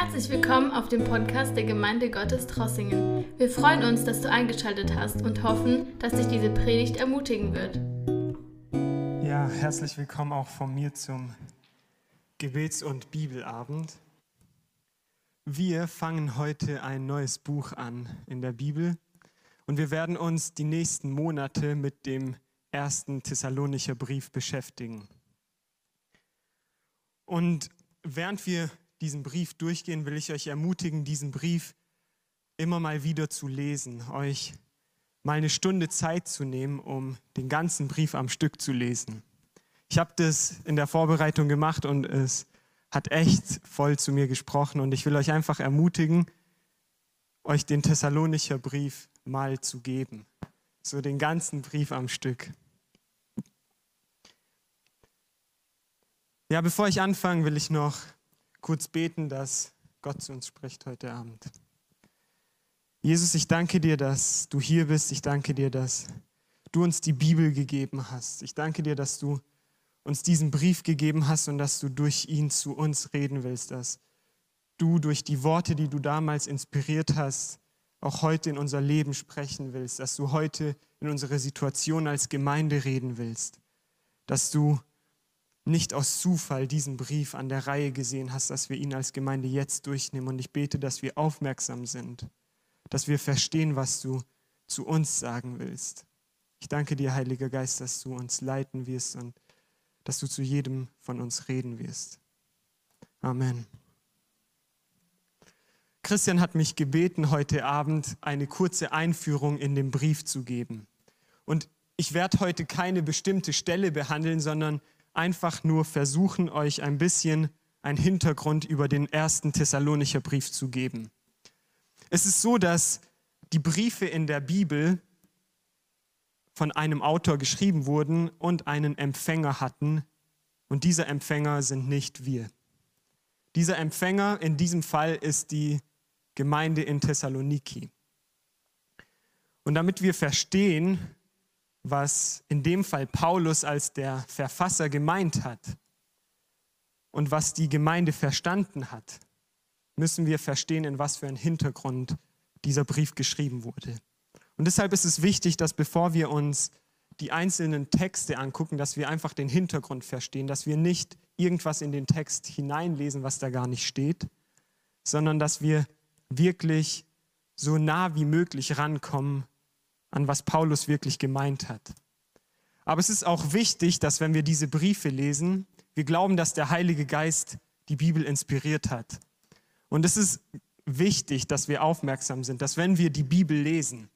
Herzlich willkommen auf dem Podcast der Gemeinde Gottes Trossingen. Wir freuen uns, dass du eingeschaltet hast und hoffen, dass dich diese Predigt ermutigen wird. Ja, herzlich willkommen auch von mir zum Gebets- und Bibelabend. Wir fangen heute ein neues Buch an in der Bibel und wir werden uns die nächsten Monate mit dem ersten Thessalonicher Brief beschäftigen. Und während wir diesen Brief durchgehen, will ich euch ermutigen, diesen Brief immer mal wieder zu lesen, euch mal eine Stunde Zeit zu nehmen, um den ganzen Brief am Stück zu lesen. Ich habe das in der Vorbereitung gemacht und es hat echt voll zu mir gesprochen und ich will euch einfach ermutigen, euch den Thessalonicher Brief mal zu geben. So den ganzen Brief am Stück. Ja, bevor ich anfange, will ich noch kurz beten, dass Gott zu uns spricht heute Abend. Jesus, ich danke dir, dass du hier bist. Ich danke dir, dass du uns die Bibel gegeben hast. Ich danke dir, dass du uns diesen Brief gegeben hast und dass du durch ihn zu uns reden willst, dass du durch die Worte, die du damals inspiriert hast, auch heute in unser Leben sprechen willst, dass du heute in unsere Situation als Gemeinde reden willst, dass du nicht aus Zufall diesen Brief an der Reihe gesehen hast, dass wir ihn als Gemeinde jetzt durchnehmen. Und ich bete, dass wir aufmerksam sind, dass wir verstehen, was du zu uns sagen willst. Ich danke dir, Heiliger Geist, dass du uns leiten wirst und dass du zu jedem von uns reden wirst. Amen. Christian hat mich gebeten, heute Abend eine kurze Einführung in den Brief zu geben. Und ich werde heute keine bestimmte Stelle behandeln, sondern einfach nur versuchen, euch ein bisschen einen Hintergrund über den ersten Thessalonicher Brief zu geben. Es ist so, dass die Briefe in der Bibel von einem Autor geschrieben wurden und einen Empfänger hatten. Und dieser Empfänger sind nicht wir. Dieser Empfänger in diesem Fall ist die Gemeinde in Thessaloniki. Und damit wir verstehen, was in dem Fall Paulus als der Verfasser gemeint hat und was die Gemeinde verstanden hat, müssen wir verstehen, in was für ein Hintergrund dieser Brief geschrieben wurde. Und deshalb ist es wichtig, dass bevor wir uns die einzelnen Texte angucken, dass wir einfach den Hintergrund verstehen, dass wir nicht irgendwas in den Text hineinlesen, was da gar nicht steht, sondern dass wir wirklich so nah wie möglich rankommen an was Paulus wirklich gemeint hat. Aber es ist auch wichtig, dass wenn wir diese Briefe lesen, wir glauben, dass der Heilige Geist die Bibel inspiriert hat. Und es ist wichtig, dass wir aufmerksam sind, dass wenn wir die Bibel lesen,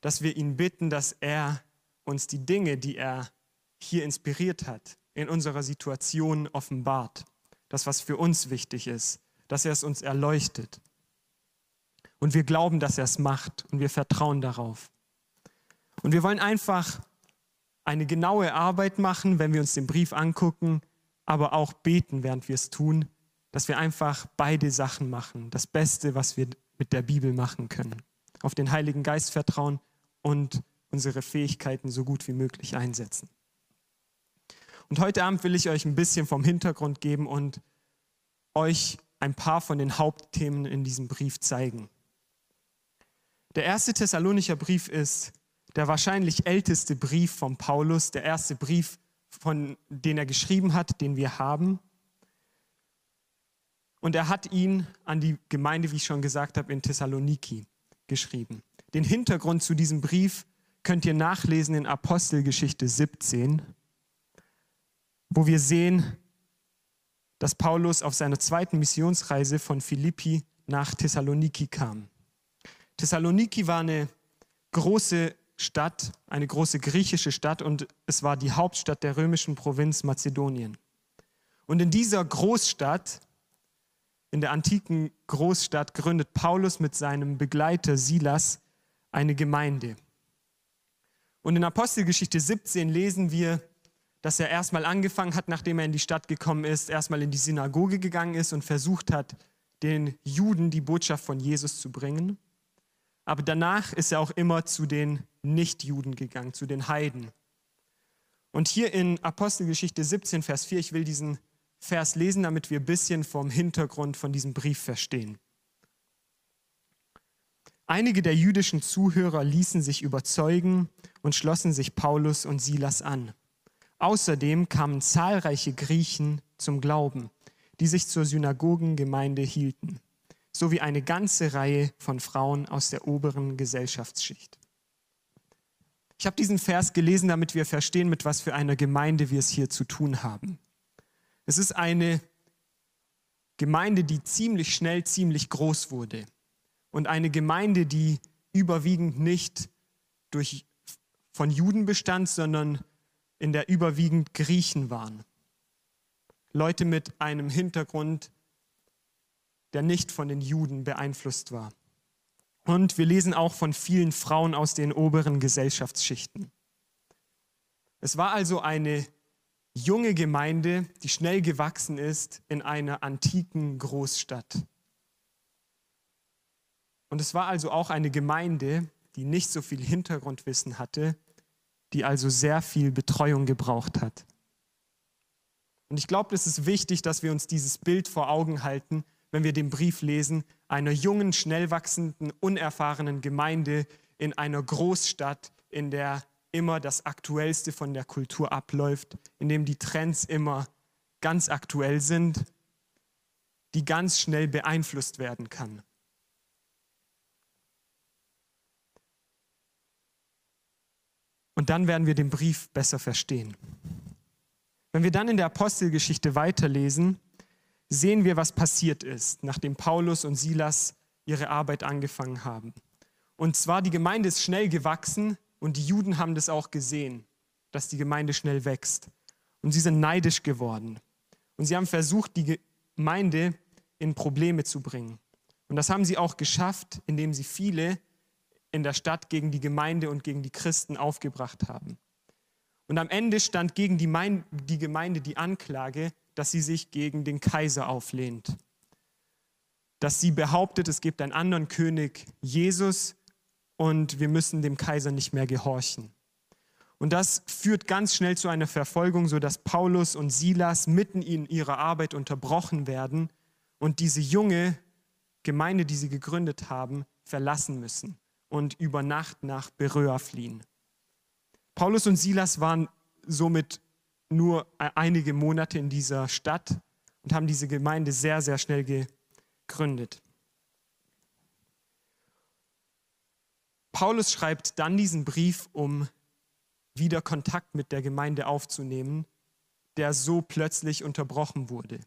dass wir ihn bitten, dass er uns die Dinge, die er hier inspiriert hat, in unserer Situation offenbart. Das, was für uns wichtig ist, dass er es uns erleuchtet. Und wir glauben, dass er es macht und wir vertrauen darauf. Und wir wollen einfach eine genaue Arbeit machen, wenn wir uns den Brief angucken, aber auch beten, während wir es tun, dass wir einfach beide Sachen machen. Das Beste, was wir mit der Bibel machen können. Auf den Heiligen Geist vertrauen und unsere Fähigkeiten so gut wie möglich einsetzen. Und heute Abend will ich euch ein bisschen vom Hintergrund geben und euch ein paar von den Hauptthemen in diesem Brief zeigen. Der erste Thessalonicher Brief ist der wahrscheinlich älteste Brief von Paulus, der erste Brief, von den er geschrieben hat, den wir haben. Und er hat ihn an die Gemeinde, wie ich schon gesagt habe, in Thessaloniki geschrieben. Den Hintergrund zu diesem Brief könnt ihr nachlesen in Apostelgeschichte 17, wo wir sehen, dass Paulus auf seiner zweiten Missionsreise von Philippi nach Thessaloniki kam. Thessaloniki war eine große Stadt, eine große griechische Stadt und es war die Hauptstadt der römischen Provinz Mazedonien. Und in dieser Großstadt, in der antiken Großstadt, gründet Paulus mit seinem Begleiter Silas eine Gemeinde. Und in Apostelgeschichte 17 lesen wir, dass er erstmal angefangen hat, nachdem er in die Stadt gekommen ist, erstmal in die Synagoge gegangen ist und versucht hat, den Juden die Botschaft von Jesus zu bringen. Aber danach ist er auch immer zu den Nichtjuden gegangen, zu den Heiden. Und hier in Apostelgeschichte 17, Vers 4, ich will diesen Vers lesen, damit wir ein bisschen vom Hintergrund von diesem Brief verstehen. Einige der jüdischen Zuhörer ließen sich überzeugen und schlossen sich Paulus und Silas an. Außerdem kamen zahlreiche Griechen zum Glauben, die sich zur Synagogengemeinde hielten, sowie eine ganze Reihe von Frauen aus der oberen Gesellschaftsschicht. Ich habe diesen Vers gelesen, damit wir verstehen, mit was für einer Gemeinde wir es hier zu tun haben. Es ist eine Gemeinde, die ziemlich schnell ziemlich groß wurde und eine Gemeinde, die überwiegend nicht durch, von Juden bestand, sondern in der überwiegend Griechen waren. Leute mit einem Hintergrund, der nicht von den Juden beeinflusst war. Und wir lesen auch von vielen Frauen aus den oberen Gesellschaftsschichten. Es war also eine junge Gemeinde, die schnell gewachsen ist in einer antiken Großstadt. Und es war also auch eine Gemeinde, die nicht so viel Hintergrundwissen hatte, die also sehr viel Betreuung gebraucht hat. Und ich glaube, es ist wichtig, dass wir uns dieses Bild vor Augen halten, wenn wir den Brief lesen, einer jungen, schnell wachsenden, unerfahrenen Gemeinde in einer Großstadt, in der immer das Aktuellste von der Kultur abläuft, in dem die Trends immer ganz aktuell sind, die ganz schnell beeinflusst werden kann. Und dann werden wir den Brief besser verstehen. Wenn wir dann in der Apostelgeschichte weiterlesen, sehen wir, was passiert ist, nachdem Paulus und Silas ihre Arbeit angefangen haben. Und zwar, die Gemeinde ist schnell gewachsen und die Juden haben das auch gesehen, dass die Gemeinde schnell wächst. Und sie sind neidisch geworden. Und sie haben versucht, die Gemeinde in Probleme zu bringen. Und das haben sie auch geschafft, indem sie viele in der Stadt gegen die Gemeinde und gegen die Christen aufgebracht haben. Und am Ende stand gegen die, Gemeinde die Anklage, dass sie sich gegen den Kaiser auflehnt. Dass sie behauptet, es gibt einen anderen König, Jesus, und wir müssen dem Kaiser nicht mehr gehorchen. Und das führt ganz schnell zu einer Verfolgung, sodass Paulus und Silas mitten in ihrer Arbeit unterbrochen werden und diese junge Gemeinde, die sie gegründet haben, verlassen müssen und über Nacht nach Beröa fliehen. Paulus und Silas waren somit nur einige Monate in dieser Stadt und haben diese Gemeinde sehr, sehr schnell gegründet. Paulus schreibt dann diesen Brief, um wieder Kontakt mit der Gemeinde aufzunehmen, der so plötzlich unterbrochen wurde.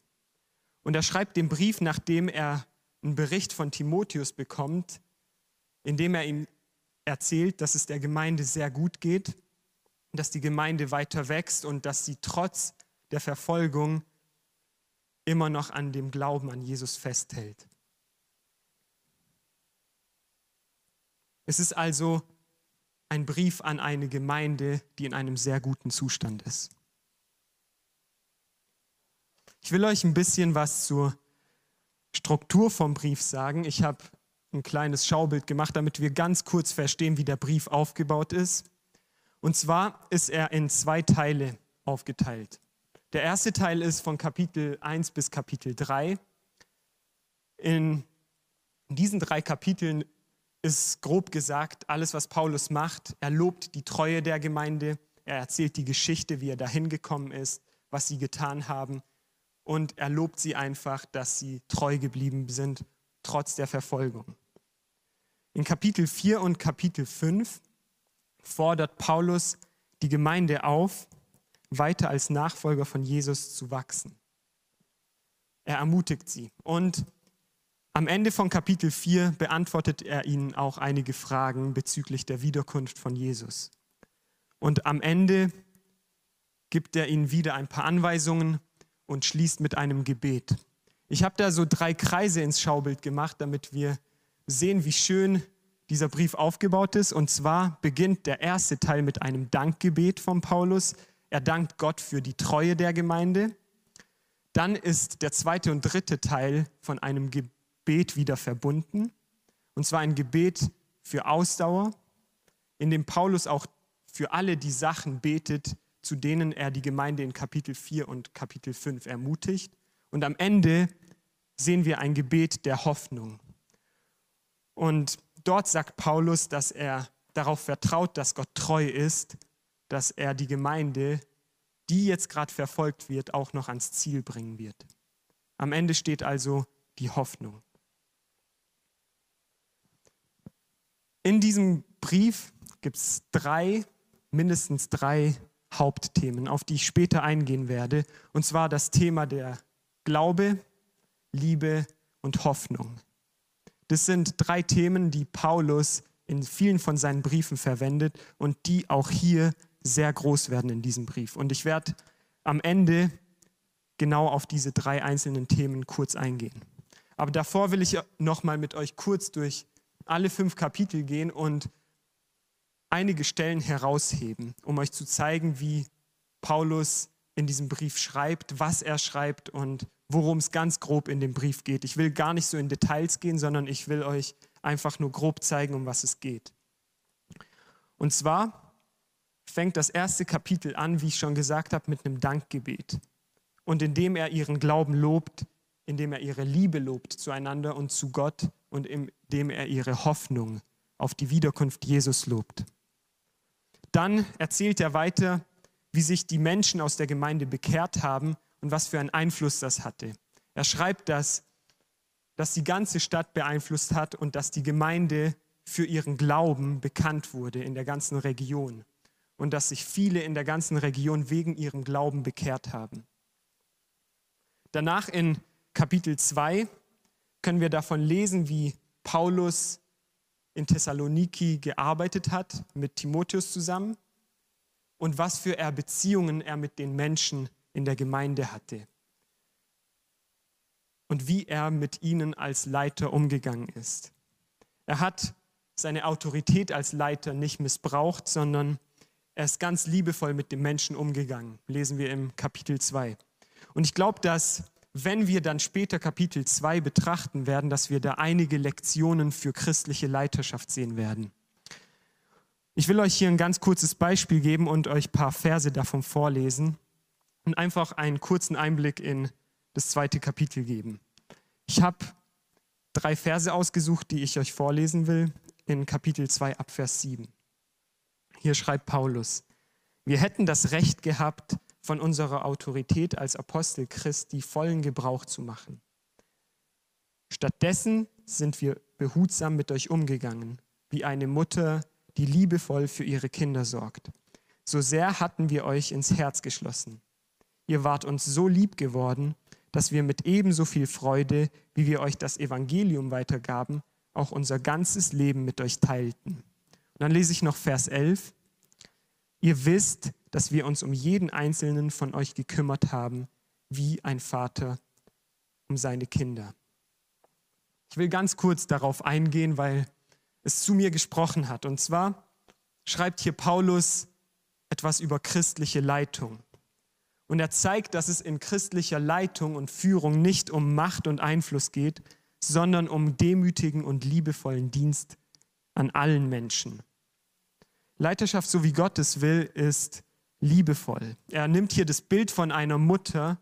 Und er schreibt den Brief, nachdem er einen Bericht von Timotheus bekommt, indem er ihm erzählt, dass es der Gemeinde sehr gut geht, dass die Gemeinde weiter wächst und dass sie trotz der Verfolgung immer noch an dem Glauben an Jesus festhält. Es ist also ein Brief an eine Gemeinde, die in einem sehr guten Zustand ist. Ich will euch ein bisschen was zur Struktur vom Brief sagen. Ich habe ein kleines Schaubild gemacht, damit wir ganz kurz verstehen, wie der Brief aufgebaut ist. Und zwar ist er in zwei Teile aufgeteilt. Der erste Teil ist von Kapitel 1 bis Kapitel 3. In diesen drei Kapiteln ist grob gesagt alles, was Paulus macht. Er lobt die Treue der Gemeinde, er erzählt die Geschichte, wie er dahin gekommen ist, was sie getan haben und er lobt sie einfach, dass sie treu geblieben sind, trotz der Verfolgung. In Kapitel 4 und Kapitel 5 fordert Paulus die Gemeinde auf, weiter als Nachfolger von Jesus zu wachsen. Er ermutigt sie. Und am Ende von Kapitel 4 beantwortet er ihnen auch einige Fragen bezüglich der Wiederkunft von Jesus. Und am Ende gibt er ihnen wieder ein paar Anweisungen und schließt mit einem Gebet. Ich habe da so drei Kreise ins Schaubild gemacht, damit wir sehen, wie schön dieser Brief aufgebaut ist. Und zwar beginnt der erste Teil mit einem Dankgebet von Paulus. Er dankt Gott für die Treue der Gemeinde. Dann ist der zweite und dritte Teil von einem Gebet wieder verbunden. Und zwar ein Gebet für Ausdauer, in dem Paulus auch für alle die Sachen betet, zu denen er die Gemeinde in Kapitel 4 und Kapitel 5 ermutigt. Und am Ende sehen wir ein Gebet der Hoffnung. Und dort sagt Paulus, dass er darauf vertraut, dass Gott treu ist, dass er die Gemeinde, die jetzt gerade verfolgt wird, auch noch ans Ziel bringen wird. Am Ende steht also die Hoffnung. In diesem Brief gibt es drei, mindestens drei Hauptthemen, auf die ich später eingehen werde. Und zwar das Thema der Glaube, Liebe und Hoffnung. Das sind drei Themen, die Paulus in vielen von seinen Briefen verwendet und die auch hier sehr groß werden in diesem Brief. Und ich werde am Ende genau auf diese drei einzelnen Themen kurz eingehen. Aber davor will ich noch mal mit euch kurz durch alle fünf Kapitel gehen und einige Stellen herausheben, um euch zu zeigen, wie Paulus in diesem Brief schreibt, was er schreibt und worum es ganz grob in dem Brief geht. Ich will gar nicht so in Details gehen, sondern ich will euch einfach nur grob zeigen, um was es geht. Und zwar fängt das erste Kapitel an, wie ich schon gesagt habe, mit einem Dankgebet. Und indem er ihren Glauben lobt, indem er ihre Liebe lobt zueinander und zu Gott und indem er ihre Hoffnung auf die Wiederkunft Jesus lobt. Dann erzählt er weiter, wie sich die Menschen aus der Gemeinde bekehrt haben und was für einen Einfluss das hatte. Er schreibt, dass das die ganze Stadt beeinflusst hat und dass die Gemeinde für ihren Glauben bekannt wurde in der ganzen Region und dass sich viele in der ganzen Region wegen ihrem Glauben bekehrt haben. Danach in Kapitel 2 können wir davon lesen, wie Paulus in Thessaloniki gearbeitet hat mit Timotheus zusammen und was für er Beziehungen er mit den Menschen in der Gemeinde hatte und wie er mit ihnen als Leiter umgegangen ist. Er hat seine Autorität als Leiter nicht missbraucht, sondern er ist ganz liebevoll mit den Menschen umgegangen, lesen wir im Kapitel 2. Und ich glaube, dass wenn wir dann später Kapitel 2 betrachten werden, dass wir da einige Lektionen für christliche Leiterschaft sehen werden. Ich will euch hier ein ganz kurzes Beispiel geben und euch ein paar Verse davon vorlesen und einfach einen kurzen Einblick in das zweite Kapitel geben. Ich habe drei Verse ausgesucht, die ich euch vorlesen will, in Kapitel 2 ab Vers 7. Hier schreibt Paulus, wir hätten das Recht gehabt, von unserer Autorität als Apostel Christi vollen Gebrauch zu machen. Stattdessen sind wir behutsam mit euch umgegangen, wie eine Mutter, die liebevoll für ihre Kinder sorgt. So sehr hatten wir euch ins Herz geschlossen. Ihr wart uns so lieb geworden, dass wir mit ebenso viel Freude, wie wir euch das Evangelium weitergaben, auch unser ganzes Leben mit euch teilten. Und dann lese ich noch Vers 11. Ihr wisst, dass wir uns um jeden einzelnen von euch gekümmert haben, wie ein Vater um seine Kinder. Ich will ganz kurz darauf eingehen, weil es zu mir gesprochen hat. Und zwar schreibt hier Paulus etwas über christliche Leitung. Und er zeigt, dass es in christlicher Leitung und Führung nicht um Macht und Einfluss geht, sondern um demütigen und liebevollen Dienst an allen Menschen. Leiterschaft, so wie Gott es will, ist liebevoll. Er nimmt hier das Bild von einer Mutter,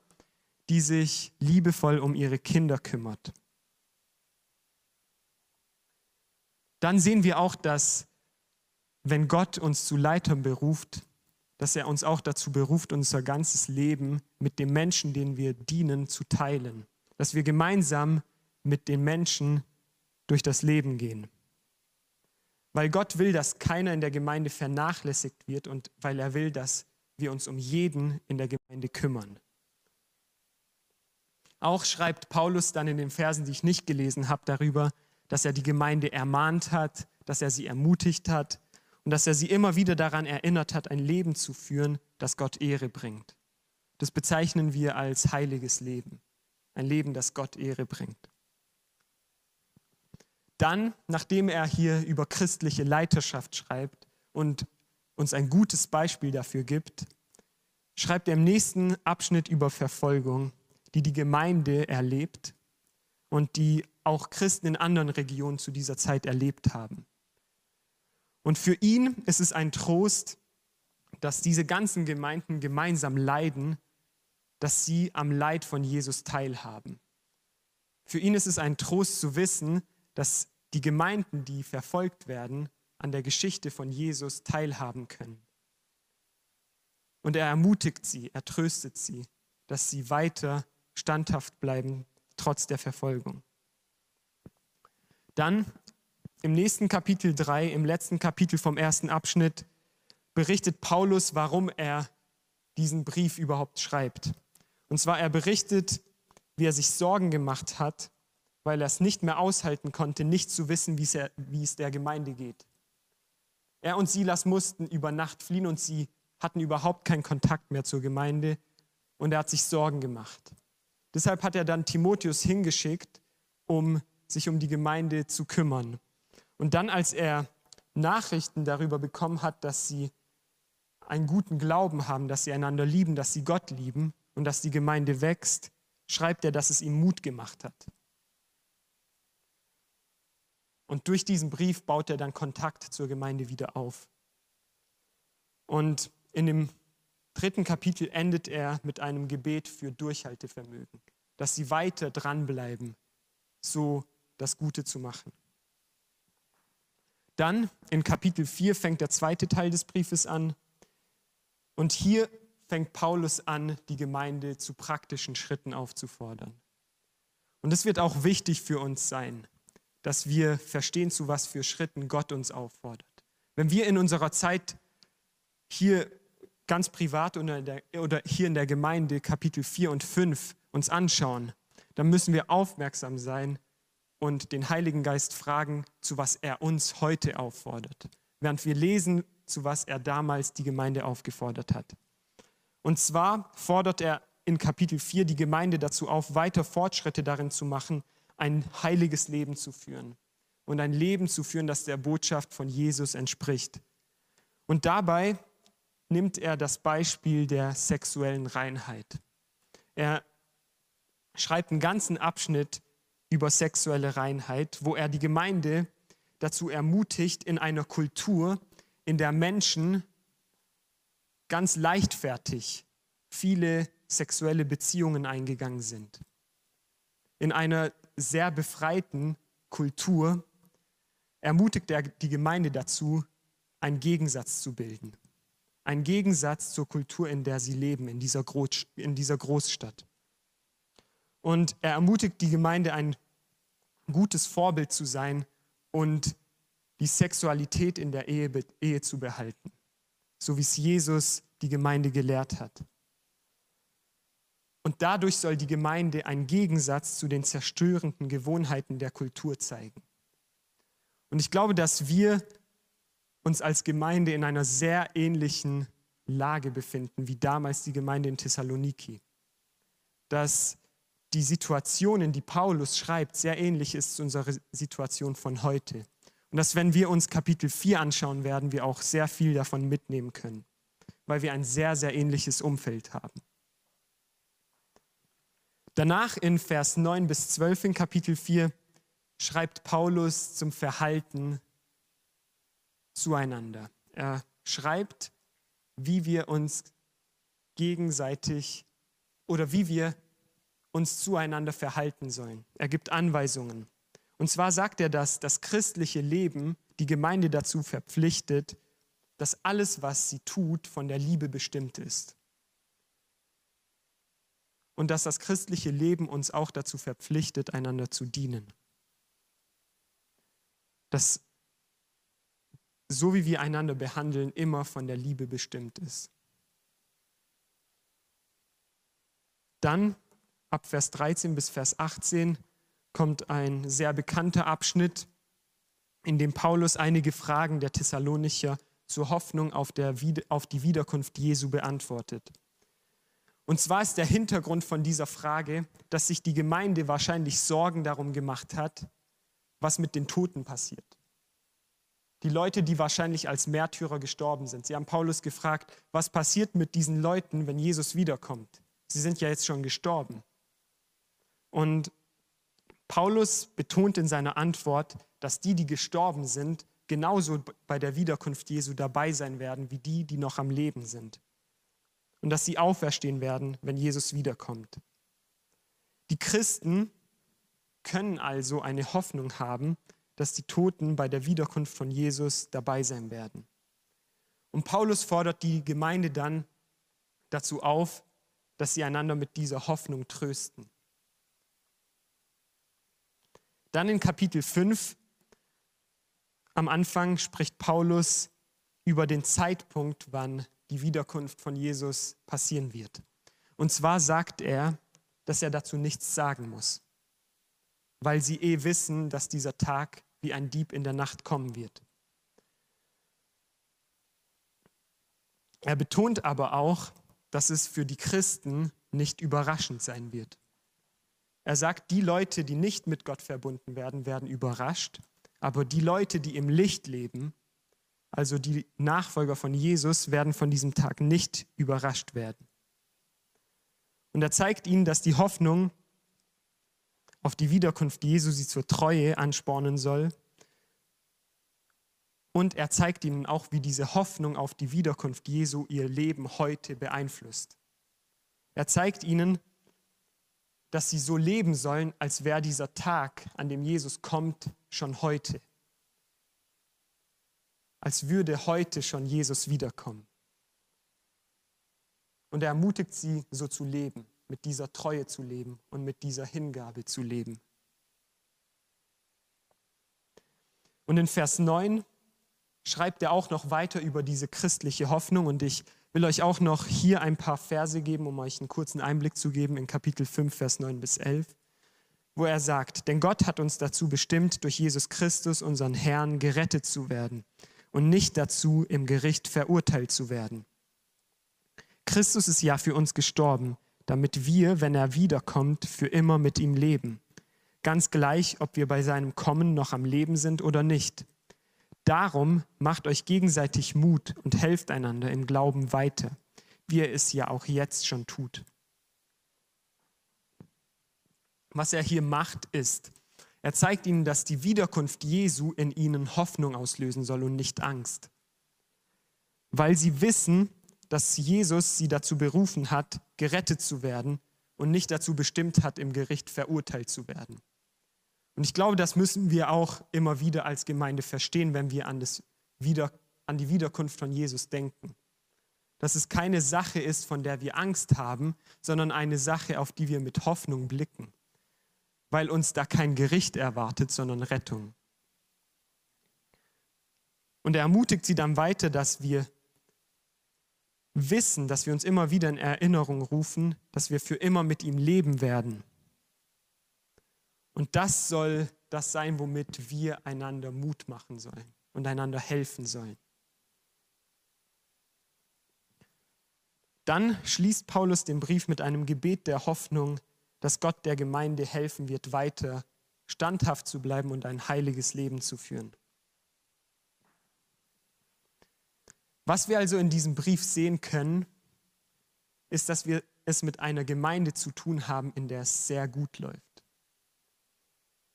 die sich liebevoll um ihre Kinder kümmert. Dann sehen wir auch, dass wenn Gott uns zu Leitern beruft, dass er uns auch dazu beruft, unser ganzes Leben mit dem Menschen, den wir dienen, zu teilen. Dass wir gemeinsam mit den Menschen durch das Leben gehen. Weil Gott will, dass keiner in der Gemeinde vernachlässigt wird und weil er will, dass wir uns um jeden in der Gemeinde kümmern. Auch schreibt Paulus dann in den Versen, die ich nicht gelesen habe, darüber, dass er die Gemeinde ermahnt hat, dass er sie ermutigt hat und dass er sie immer wieder daran erinnert hat, ein Leben zu führen, das Gott Ehre bringt. Das bezeichnen wir als heiliges Leben, ein Leben, das Gott Ehre bringt. Dann, nachdem er hier über christliche Leiterschaft schreibt und uns ein gutes Beispiel dafür gibt, schreibt er im nächsten Abschnitt über Verfolgung, die die Gemeinde erlebt und die auch Christen in anderen Regionen zu dieser Zeit erlebt haben. Und für ihn ist es ein Trost, dass diese ganzen Gemeinden gemeinsam leiden, dass sie am Leid von Jesus teilhaben. Für ihn ist es ein Trost zu wissen, dass die Gemeinden, die verfolgt werden, an der Geschichte von Jesus teilhaben können. Und er ermutigt sie, er tröstet sie, dass sie weiter standhaft bleiben, trotz der Verfolgung. Dann im nächsten Kapitel 3, im letzten Kapitel vom ersten Abschnitt, berichtet Paulus, warum er diesen Brief überhaupt schreibt. Und zwar, er berichtet, wie er sich Sorgen gemacht hat, weil er es nicht mehr aushalten konnte, nicht zu wissen, wie es, er, wie es der Gemeinde geht. Er und Silas mussten über Nacht fliehen und sie hatten überhaupt keinen Kontakt mehr zur Gemeinde und er hat sich Sorgen gemacht. Deshalb hat er dann Timotheus hingeschickt, um sich um die Gemeinde zu kümmern. Und dann, als er Nachrichten darüber bekommen hat, dass sie einen guten Glauben haben, dass sie einander lieben, dass sie Gott lieben und dass die Gemeinde wächst, schreibt er, dass es ihm Mut gemacht hat. Und durch diesen Brief baut er dann Kontakt zur Gemeinde wieder auf. Und in dem dritten Kapitel endet er mit einem Gebet für Durchhaltevermögen, dass sie weiter dranbleiben, so das Gute zu machen. Dann in Kapitel 4 fängt der zweite Teil des Briefes an. Und hier fängt Paulus an, die Gemeinde zu praktischen Schritten aufzufordern. Und es wird auch wichtig für uns sein, dass wir verstehen, zu was für Schritten Gott uns auffordert. Wenn wir in unserer Zeit hier ganz privat oder hier in der Gemeinde Kapitel 4 und 5 uns anschauen, dann müssen wir aufmerksam sein, und den Heiligen Geist fragen, zu was er uns heute auffordert, während wir lesen, zu was er damals die Gemeinde aufgefordert hat. Und zwar fordert er in Kapitel 4 die Gemeinde dazu auf, weiter Fortschritte darin zu machen, ein heiliges Leben zu führen und ein Leben zu führen, das der Botschaft von Jesus entspricht. Und dabei nimmt er das Beispiel der sexuellen Reinheit. Er schreibt einen ganzen Abschnitt über sexuelle Reinheit, wo er die Gemeinde dazu ermutigt, in einer Kultur, in der Menschen ganz leichtfertig viele sexuelle Beziehungen eingegangen sind. In einer sehr befreiten Kultur ermutigt er die Gemeinde dazu, einen Gegensatz zu bilden. Ein Gegensatz zur Kultur, in der sie leben, in dieser, Groß, in dieser Großstadt. Und er ermutigt die Gemeinde, ein gutes Vorbild zu sein und die Sexualität in der Ehe, Ehe zu behalten, so wie es Jesus die Gemeinde gelehrt hat. Und dadurch soll die Gemeinde einen Gegensatz zu den zerstörenden Gewohnheiten der Kultur zeigen. Und ich glaube, dass wir uns als Gemeinde in einer sehr ähnlichen Lage befinden wie damals die Gemeinde in Thessaloniki. Dass die Situation, in die Paulus schreibt, sehr ähnlich ist zu unserer Situation von heute. Und dass, wenn wir uns Kapitel 4 anschauen werden, wir auch sehr viel davon mitnehmen können, weil wir ein sehr, sehr ähnliches Umfeld haben. Danach in Vers 9 bis 12 in Kapitel 4 schreibt Paulus zum Verhalten zueinander. Er schreibt, wie wir uns gegenseitig oder wie wir uns zueinander verhalten sollen. Er gibt Anweisungen. Und zwar sagt er, dass das christliche Leben die Gemeinde dazu verpflichtet, dass alles, was sie tut, von der Liebe bestimmt ist. Und dass das christliche Leben uns auch dazu verpflichtet, einander zu dienen. Dass so wie wir einander behandeln, immer von der Liebe bestimmt ist. Dann ab Vers 13 bis Vers 18 kommt ein sehr bekannter Abschnitt, in dem Paulus einige Fragen der Thessalonicher zur Hoffnung auf, der, auf die Wiederkunft Jesu beantwortet. Und zwar ist der Hintergrund von dieser Frage, dass sich die Gemeinde wahrscheinlich Sorgen darum gemacht hat, was mit den Toten passiert. Die Leute, die wahrscheinlich als Märtyrer gestorben sind. Sie haben Paulus gefragt, was passiert mit diesen Leuten, wenn Jesus wiederkommt? Sie sind ja jetzt schon gestorben. Und Paulus betont in seiner Antwort, dass die, die gestorben sind, genauso bei der Wiederkunft Jesu dabei sein werden wie die, die noch am Leben sind. Und dass sie auferstehen werden, wenn Jesus wiederkommt. Die Christen können also eine Hoffnung haben, dass die Toten bei der Wiederkunft von Jesus dabei sein werden. Und Paulus fordert die Gemeinde dann dazu auf, dass sie einander mit dieser Hoffnung trösten. Dann in Kapitel 5 am Anfang spricht Paulus über den Zeitpunkt, wann die Wiederkunft von Jesus passieren wird. Und zwar sagt er, dass er dazu nichts sagen muss, weil sie eh wissen, dass dieser Tag wie ein Dieb in der Nacht kommen wird. Er betont aber auch, dass es für die Christen nicht überraschend sein wird. Er sagt, die Leute, die nicht mit Gott verbunden werden, werden überrascht, aber die Leute, die im Licht leben, also die Nachfolger von Jesus, werden von diesem Tag nicht überrascht werden. Und er zeigt ihnen, dass die Hoffnung auf die Wiederkunft Jesu sie zur Treue anspornen soll. Und er zeigt ihnen auch, wie diese Hoffnung auf die Wiederkunft Jesu ihr Leben heute beeinflusst. Er zeigt ihnen, dass sie so leben sollen, als wäre dieser Tag, an dem Jesus kommt, schon heute. Als würde heute schon Jesus wiederkommen. Und er ermutigt sie, so zu leben, mit dieser Treue zu leben und mit dieser Hingabe zu leben. Und in Vers 9 schreibt er auch noch weiter über diese christliche Hoffnung und ich will euch auch noch hier ein paar Verse geben, um euch einen kurzen Einblick zu geben in Kapitel 5, Vers 9 bis 11, wo er sagt, denn Gott hat uns dazu bestimmt, durch Jesus Christus, unseren Herrn, gerettet zu werden und nicht dazu, im Gericht verurteilt zu werden. Christus ist ja für uns gestorben, damit wir, wenn er wiederkommt, für immer mit ihm leben. Ganz gleich, ob wir bei seinem Kommen noch am Leben sind oder nicht. Darum macht euch gegenseitig Mut und helft einander im Glauben weiter, wie er es ja auch jetzt schon tut. Was er hier macht, ist, er zeigt ihnen, dass die Wiederkunft Jesu in ihnen Hoffnung auslösen soll und nicht Angst. Weil sie wissen, dass Jesus sie dazu berufen hat, gerettet zu werden und nicht dazu bestimmt hat, im Gericht verurteilt zu werden. Und ich glaube, das müssen wir auch immer wieder als Gemeinde verstehen, wenn wir an, das wieder, an die Wiederkunft von Jesus denken. Dass es keine Sache ist, von der wir Angst haben, sondern eine Sache, auf die wir mit Hoffnung blicken, weil uns da kein Gericht erwartet, sondern Rettung. Und er ermutigt sie dann weiter, dass wir wissen, dass wir uns immer wieder in Erinnerung rufen, dass wir für immer mit ihm leben werden. Und das soll das sein, womit wir einander Mut machen sollen und einander helfen sollen. Dann schließt Paulus den Brief mit einem Gebet der Hoffnung, dass Gott der Gemeinde helfen wird, weiter standhaft zu bleiben und ein heiliges Leben zu führen. Was wir also in diesem Brief sehen können, ist, dass wir es mit einer Gemeinde zu tun haben, in der es sehr gut läuft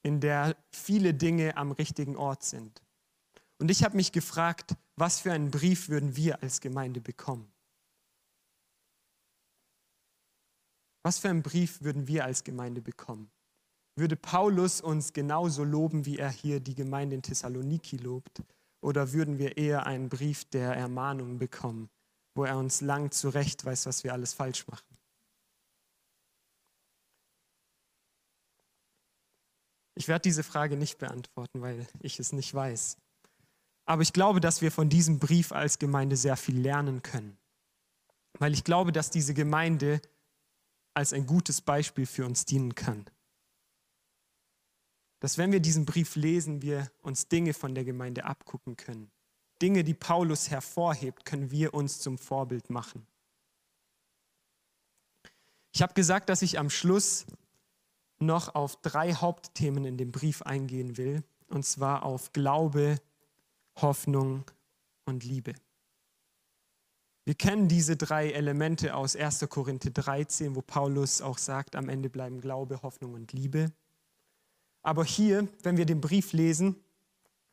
in der viele Dinge am richtigen Ort sind. Und ich habe mich gefragt, was für einen Brief würden wir als Gemeinde bekommen? Was für einen Brief würden wir als Gemeinde bekommen? Würde Paulus uns genauso loben, wie er hier die Gemeinde in Thessaloniki lobt? Oder würden wir eher einen Brief der Ermahnung bekommen, wo er uns lang zurecht weiß, was wir alles falsch machen? Ich werde diese Frage nicht beantworten, weil ich es nicht weiß. Aber ich glaube, dass wir von diesem Brief als Gemeinde sehr viel lernen können. Weil ich glaube, dass diese Gemeinde als ein gutes Beispiel für uns dienen kann. Dass wenn wir diesen Brief lesen, wir uns Dinge von der Gemeinde abgucken können. Dinge, die Paulus hervorhebt, können wir uns zum Vorbild machen. Ich habe gesagt, dass ich am Schluss noch auf drei Hauptthemen in dem Brief eingehen will, und zwar auf Glaube, Hoffnung und Liebe. Wir kennen diese drei Elemente aus 1. Korinther 13, wo Paulus auch sagt, am Ende bleiben Glaube, Hoffnung und Liebe. Aber hier, wenn wir den Brief lesen,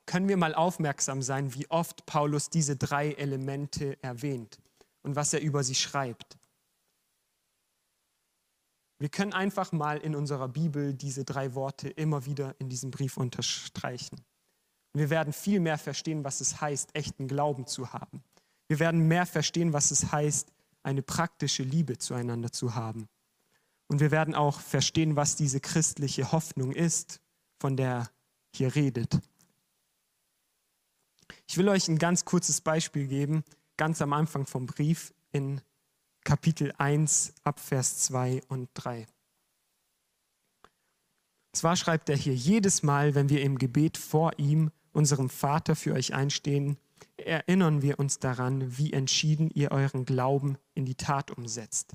können wir mal aufmerksam sein, wie oft Paulus diese drei Elemente erwähnt und was er über sie schreibt. Wir können einfach mal in unserer Bibel diese drei Worte immer wieder in diesem Brief unterstreichen. wir werden viel mehr verstehen, was es heißt, echten Glauben zu haben. Wir werden mehr verstehen, was es heißt, eine praktische Liebe zueinander zu haben. Und wir werden auch verstehen, was diese christliche Hoffnung ist, von der hier redet. Ich will euch ein ganz kurzes Beispiel geben, ganz am Anfang vom Brief in Kapitel 1 Abvers 2 und 3. Zwar schreibt er hier, jedes Mal, wenn wir im Gebet vor ihm, unserem Vater, für euch einstehen, erinnern wir uns daran, wie entschieden ihr euren Glauben in die Tat umsetzt,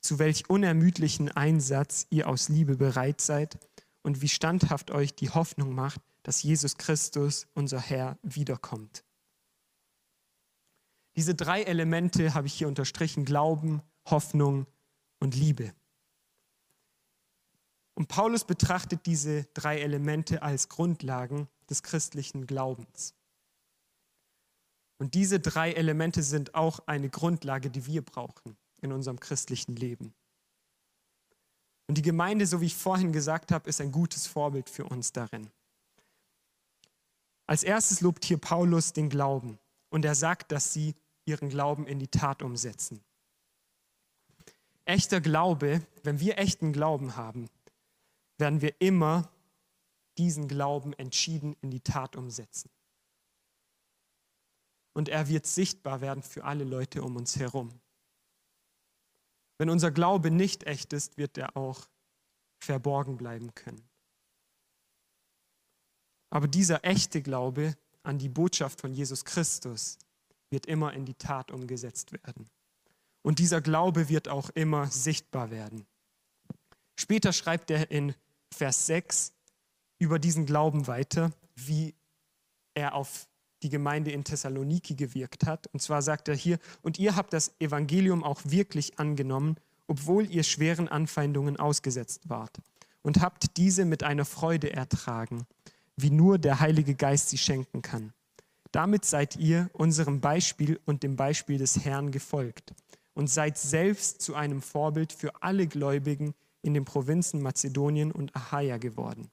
zu welch unermüdlichen Einsatz ihr aus Liebe bereit seid und wie standhaft euch die Hoffnung macht, dass Jesus Christus, unser Herr, wiederkommt. Diese drei Elemente habe ich hier unterstrichen, Glauben, Hoffnung und Liebe. Und Paulus betrachtet diese drei Elemente als Grundlagen des christlichen Glaubens. Und diese drei Elemente sind auch eine Grundlage, die wir brauchen in unserem christlichen Leben. Und die Gemeinde, so wie ich vorhin gesagt habe, ist ein gutes Vorbild für uns darin. Als erstes lobt hier Paulus den Glauben und er sagt, dass sie ihren Glauben in die Tat umsetzen. Echter Glaube, wenn wir echten Glauben haben, werden wir immer diesen Glauben entschieden in die Tat umsetzen. Und er wird sichtbar werden für alle Leute um uns herum. Wenn unser Glaube nicht echt ist, wird er auch verborgen bleiben können. Aber dieser echte Glaube an die Botschaft von Jesus Christus wird immer in die Tat umgesetzt werden. Und dieser Glaube wird auch immer sichtbar werden. Später schreibt er in Vers 6 über diesen Glauben weiter, wie er auf die Gemeinde in Thessaloniki gewirkt hat. Und zwar sagt er hier, und ihr habt das Evangelium auch wirklich angenommen, obwohl ihr schweren Anfeindungen ausgesetzt wart, und habt diese mit einer Freude ertragen wie nur der Heilige Geist sie schenken kann. Damit seid ihr unserem Beispiel und dem Beispiel des Herrn gefolgt und seid selbst zu einem Vorbild für alle Gläubigen in den Provinzen Mazedonien und Achaia geworden.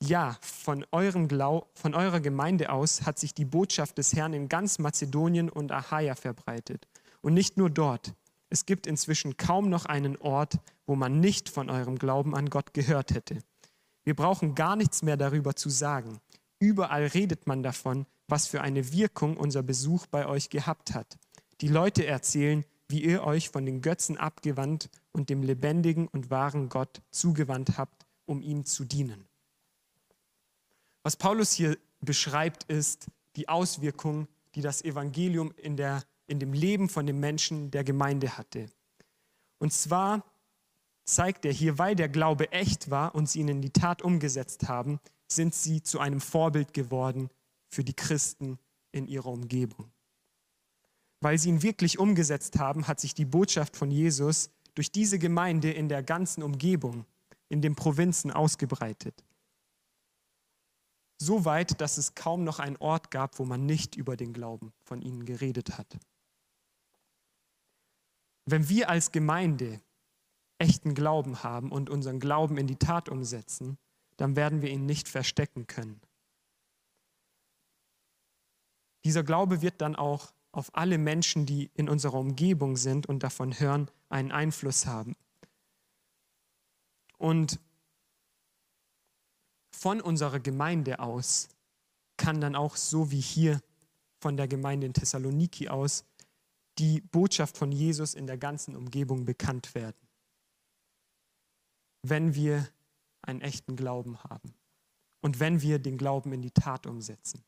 Ja, von, eurem Glau von eurer Gemeinde aus hat sich die Botschaft des Herrn in ganz Mazedonien und Achaia verbreitet. Und nicht nur dort. Es gibt inzwischen kaum noch einen Ort, wo man nicht von eurem Glauben an Gott gehört hätte. Wir brauchen gar nichts mehr darüber zu sagen. Überall redet man davon, was für eine Wirkung unser Besuch bei euch gehabt hat. Die Leute erzählen, wie ihr euch von den Götzen abgewandt und dem lebendigen und wahren Gott zugewandt habt, um ihm zu dienen. Was Paulus hier beschreibt, ist die Auswirkung, die das Evangelium in, der, in dem Leben von den Menschen der Gemeinde hatte. Und zwar zeigt er hier, weil der Glaube echt war und sie ihn in die Tat umgesetzt haben, sind sie zu einem Vorbild geworden für die Christen in ihrer Umgebung. Weil sie ihn wirklich umgesetzt haben, hat sich die Botschaft von Jesus durch diese Gemeinde in der ganzen Umgebung, in den Provinzen ausgebreitet. So weit, dass es kaum noch einen Ort gab, wo man nicht über den Glauben von ihnen geredet hat. Wenn wir als Gemeinde echten Glauben haben und unseren Glauben in die Tat umsetzen, dann werden wir ihn nicht verstecken können. Dieser Glaube wird dann auch auf alle Menschen, die in unserer Umgebung sind und davon hören, einen Einfluss haben. Und von unserer Gemeinde aus kann dann auch so wie hier von der Gemeinde in Thessaloniki aus die Botschaft von Jesus in der ganzen Umgebung bekannt werden wenn wir einen echten Glauben haben und wenn wir den Glauben in die Tat umsetzen.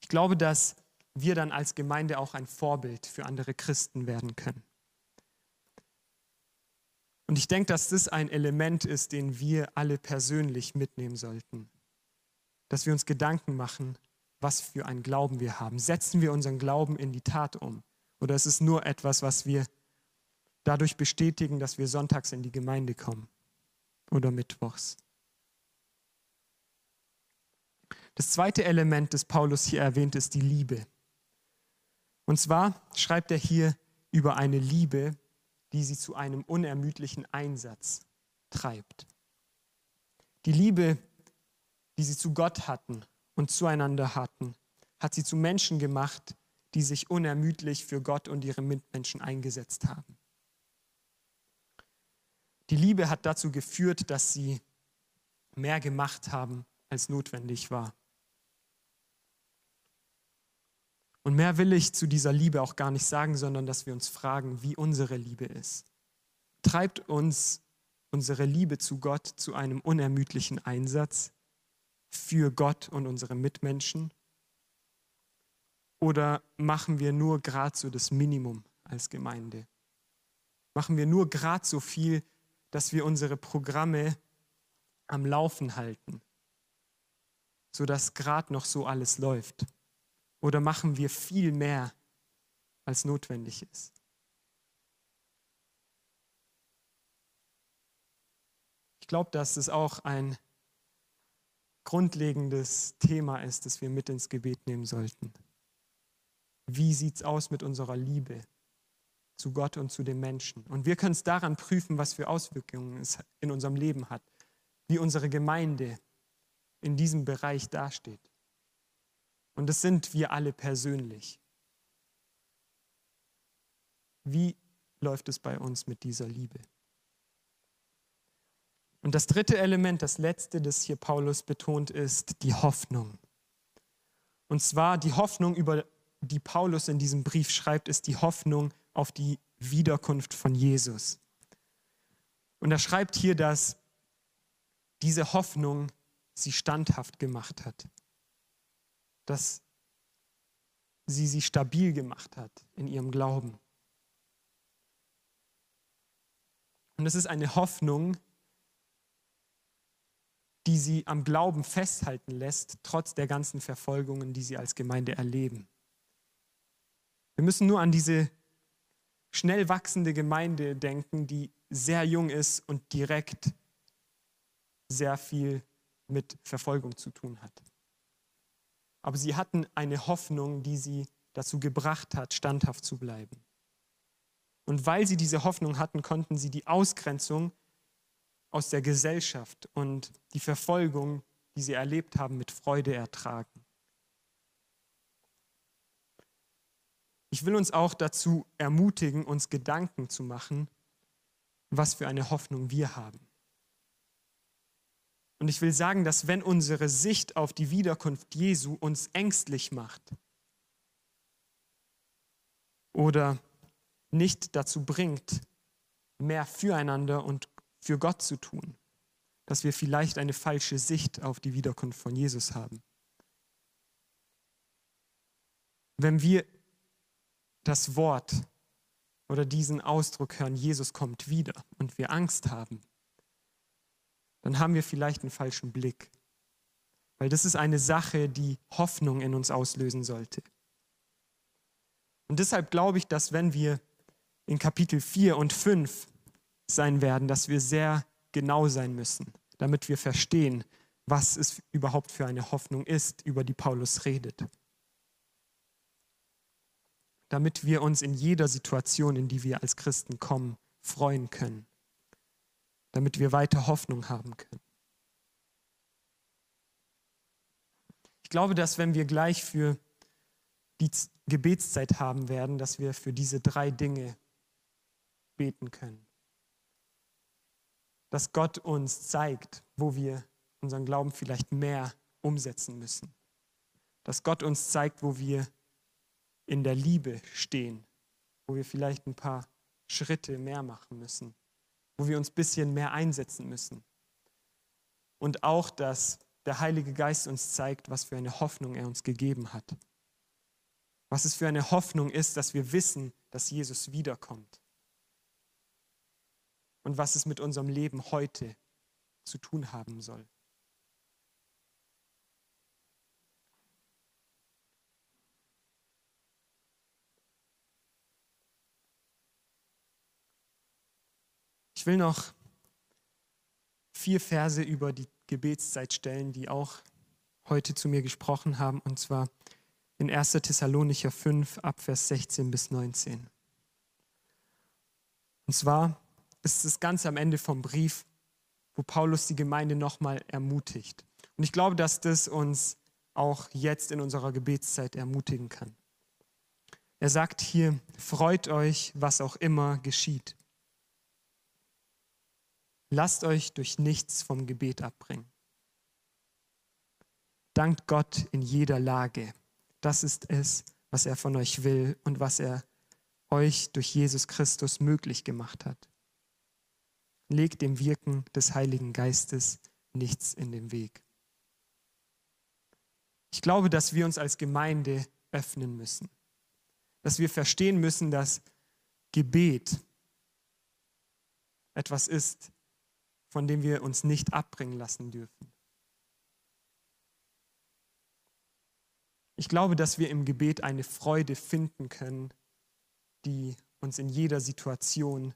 Ich glaube, dass wir dann als Gemeinde auch ein Vorbild für andere Christen werden können. Und ich denke, dass das ein Element ist, den wir alle persönlich mitnehmen sollten. Dass wir uns Gedanken machen, was für einen Glauben wir haben. Setzen wir unseren Glauben in die Tat um? Oder ist es nur etwas, was wir dadurch bestätigen, dass wir sonntags in die Gemeinde kommen? oder Mittwochs. Das zweite Element, das Paulus hier erwähnt, ist die Liebe. Und zwar schreibt er hier über eine Liebe, die sie zu einem unermüdlichen Einsatz treibt. Die Liebe, die sie zu Gott hatten und zueinander hatten, hat sie zu Menschen gemacht, die sich unermüdlich für Gott und ihre Mitmenschen eingesetzt haben. Die Liebe hat dazu geführt, dass sie mehr gemacht haben, als notwendig war. Und mehr will ich zu dieser Liebe auch gar nicht sagen, sondern dass wir uns fragen, wie unsere Liebe ist. Treibt uns unsere Liebe zu Gott zu einem unermüdlichen Einsatz für Gott und unsere Mitmenschen? Oder machen wir nur gerade so das Minimum als Gemeinde? Machen wir nur gerade so viel, dass wir unsere Programme am Laufen halten, sodass gerade noch so alles läuft? Oder machen wir viel mehr, als notwendig ist? Ich glaube, dass es auch ein grundlegendes Thema ist, das wir mit ins Gebet nehmen sollten. Wie sieht es aus mit unserer Liebe zu Gott und zu den Menschen? Und wir können es daran prüfen, was für Auswirkungen es in unserem Leben hat, wie unsere Gemeinde in diesem Bereich dasteht. Und das sind wir alle persönlich. Wie läuft es bei uns mit dieser Liebe? Und das dritte Element, das letzte, das hier Paulus betont, ist die Hoffnung. Und zwar die Hoffnung, über die Paulus in diesem Brief schreibt, ist die Hoffnung auf die Wiederkunft von Jesus. Und er schreibt hier, dass diese Hoffnung sie standhaft gemacht hat, dass sie sie stabil gemacht hat in ihrem Glauben. Und es ist eine Hoffnung, die sie am Glauben festhalten lässt, trotz der ganzen Verfolgungen, die sie als Gemeinde erleben. Wir müssen nur an diese schnell wachsende Gemeinde denken, die sehr jung ist und direkt sehr viel mit Verfolgung zu tun hat. Aber sie hatten eine Hoffnung, die sie dazu gebracht hat, standhaft zu bleiben. Und weil sie diese Hoffnung hatten, konnten sie die Ausgrenzung aus der Gesellschaft und die Verfolgung, die sie erlebt haben, mit Freude ertragen. Ich will uns auch dazu ermutigen, uns Gedanken zu machen, was für eine Hoffnung wir haben. Und ich will sagen, dass wenn unsere Sicht auf die Wiederkunft Jesu uns ängstlich macht oder nicht dazu bringt, mehr füreinander und für Gott zu tun, dass wir vielleicht eine falsche Sicht auf die Wiederkunft von Jesus haben. Wenn wir das Wort oder diesen Ausdruck hören, Jesus kommt wieder und wir Angst haben, dann haben wir vielleicht einen falschen Blick. Weil das ist eine Sache, die Hoffnung in uns auslösen sollte. Und deshalb glaube ich, dass wenn wir in Kapitel 4 und 5 sein werden, dass wir sehr genau sein müssen, damit wir verstehen, was es überhaupt für eine Hoffnung ist, über die Paulus redet. Damit wir uns in jeder Situation, in die wir als Christen kommen, freuen können. Damit wir weiter Hoffnung haben können. Ich glaube, dass wenn wir gleich für die Gebetszeit haben werden, dass wir für diese drei Dinge beten können dass Gott uns zeigt, wo wir unseren Glauben vielleicht mehr umsetzen müssen. Dass Gott uns zeigt, wo wir in der Liebe stehen, wo wir vielleicht ein paar Schritte mehr machen müssen, wo wir uns ein bisschen mehr einsetzen müssen. Und auch, dass der Heilige Geist uns zeigt, was für eine Hoffnung er uns gegeben hat. Was es für eine Hoffnung ist, dass wir wissen, dass Jesus wiederkommt und was es mit unserem Leben heute zu tun haben soll. Will noch vier Verse über die Gebetszeit stellen, die auch heute zu mir gesprochen haben, und zwar in 1. Thessalonicher 5, Abvers 16 bis 19. Und zwar ist es ganz am Ende vom Brief, wo Paulus die Gemeinde nochmal ermutigt. Und ich glaube, dass das uns auch jetzt in unserer Gebetszeit ermutigen kann. Er sagt hier, freut euch, was auch immer geschieht. Lasst euch durch nichts vom Gebet abbringen. Dankt Gott in jeder Lage. Das ist es, was er von euch will und was er euch durch Jesus Christus möglich gemacht hat. Legt dem Wirken des Heiligen Geistes nichts in den Weg. Ich glaube, dass wir uns als Gemeinde öffnen müssen, dass wir verstehen müssen, dass Gebet etwas ist, von dem wir uns nicht abbringen lassen dürfen. Ich glaube, dass wir im Gebet eine Freude finden können, die uns in jeder Situation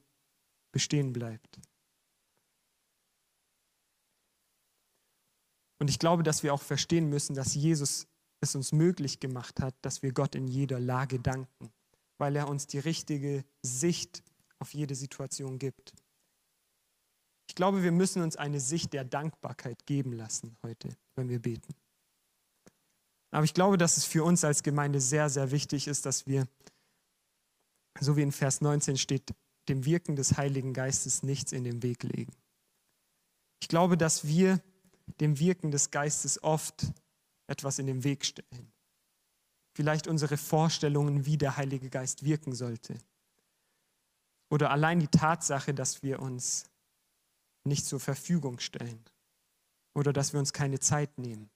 bestehen bleibt. Und ich glaube, dass wir auch verstehen müssen, dass Jesus es uns möglich gemacht hat, dass wir Gott in jeder Lage danken, weil er uns die richtige Sicht auf jede Situation gibt. Ich glaube, wir müssen uns eine Sicht der Dankbarkeit geben lassen heute, wenn wir beten. Aber ich glaube, dass es für uns als Gemeinde sehr, sehr wichtig ist, dass wir, so wie in Vers 19 steht, dem Wirken des Heiligen Geistes nichts in den Weg legen. Ich glaube, dass wir dem Wirken des Geistes oft etwas in den Weg stellen. Vielleicht unsere Vorstellungen, wie der Heilige Geist wirken sollte. Oder allein die Tatsache, dass wir uns nicht zur Verfügung stellen. Oder dass wir uns keine Zeit nehmen.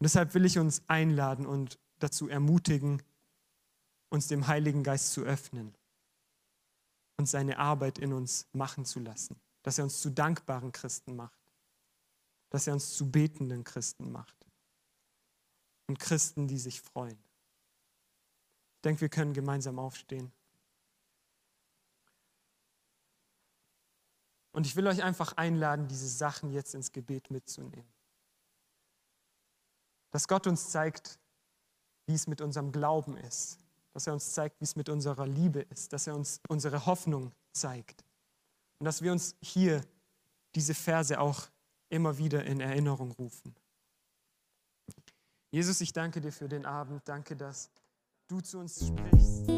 Und deshalb will ich uns einladen und dazu ermutigen, uns dem Heiligen Geist zu öffnen und seine Arbeit in uns machen zu lassen dass er uns zu dankbaren Christen macht, dass er uns zu betenden Christen macht und Christen, die sich freuen. Ich denke, wir können gemeinsam aufstehen. Und ich will euch einfach einladen, diese Sachen jetzt ins Gebet mitzunehmen. Dass Gott uns zeigt, wie es mit unserem Glauben ist. Dass er uns zeigt, wie es mit unserer Liebe ist. Dass er uns unsere Hoffnung zeigt. Und dass wir uns hier diese Verse auch immer wieder in Erinnerung rufen. Jesus, ich danke dir für den Abend. Danke, dass du zu uns sprichst.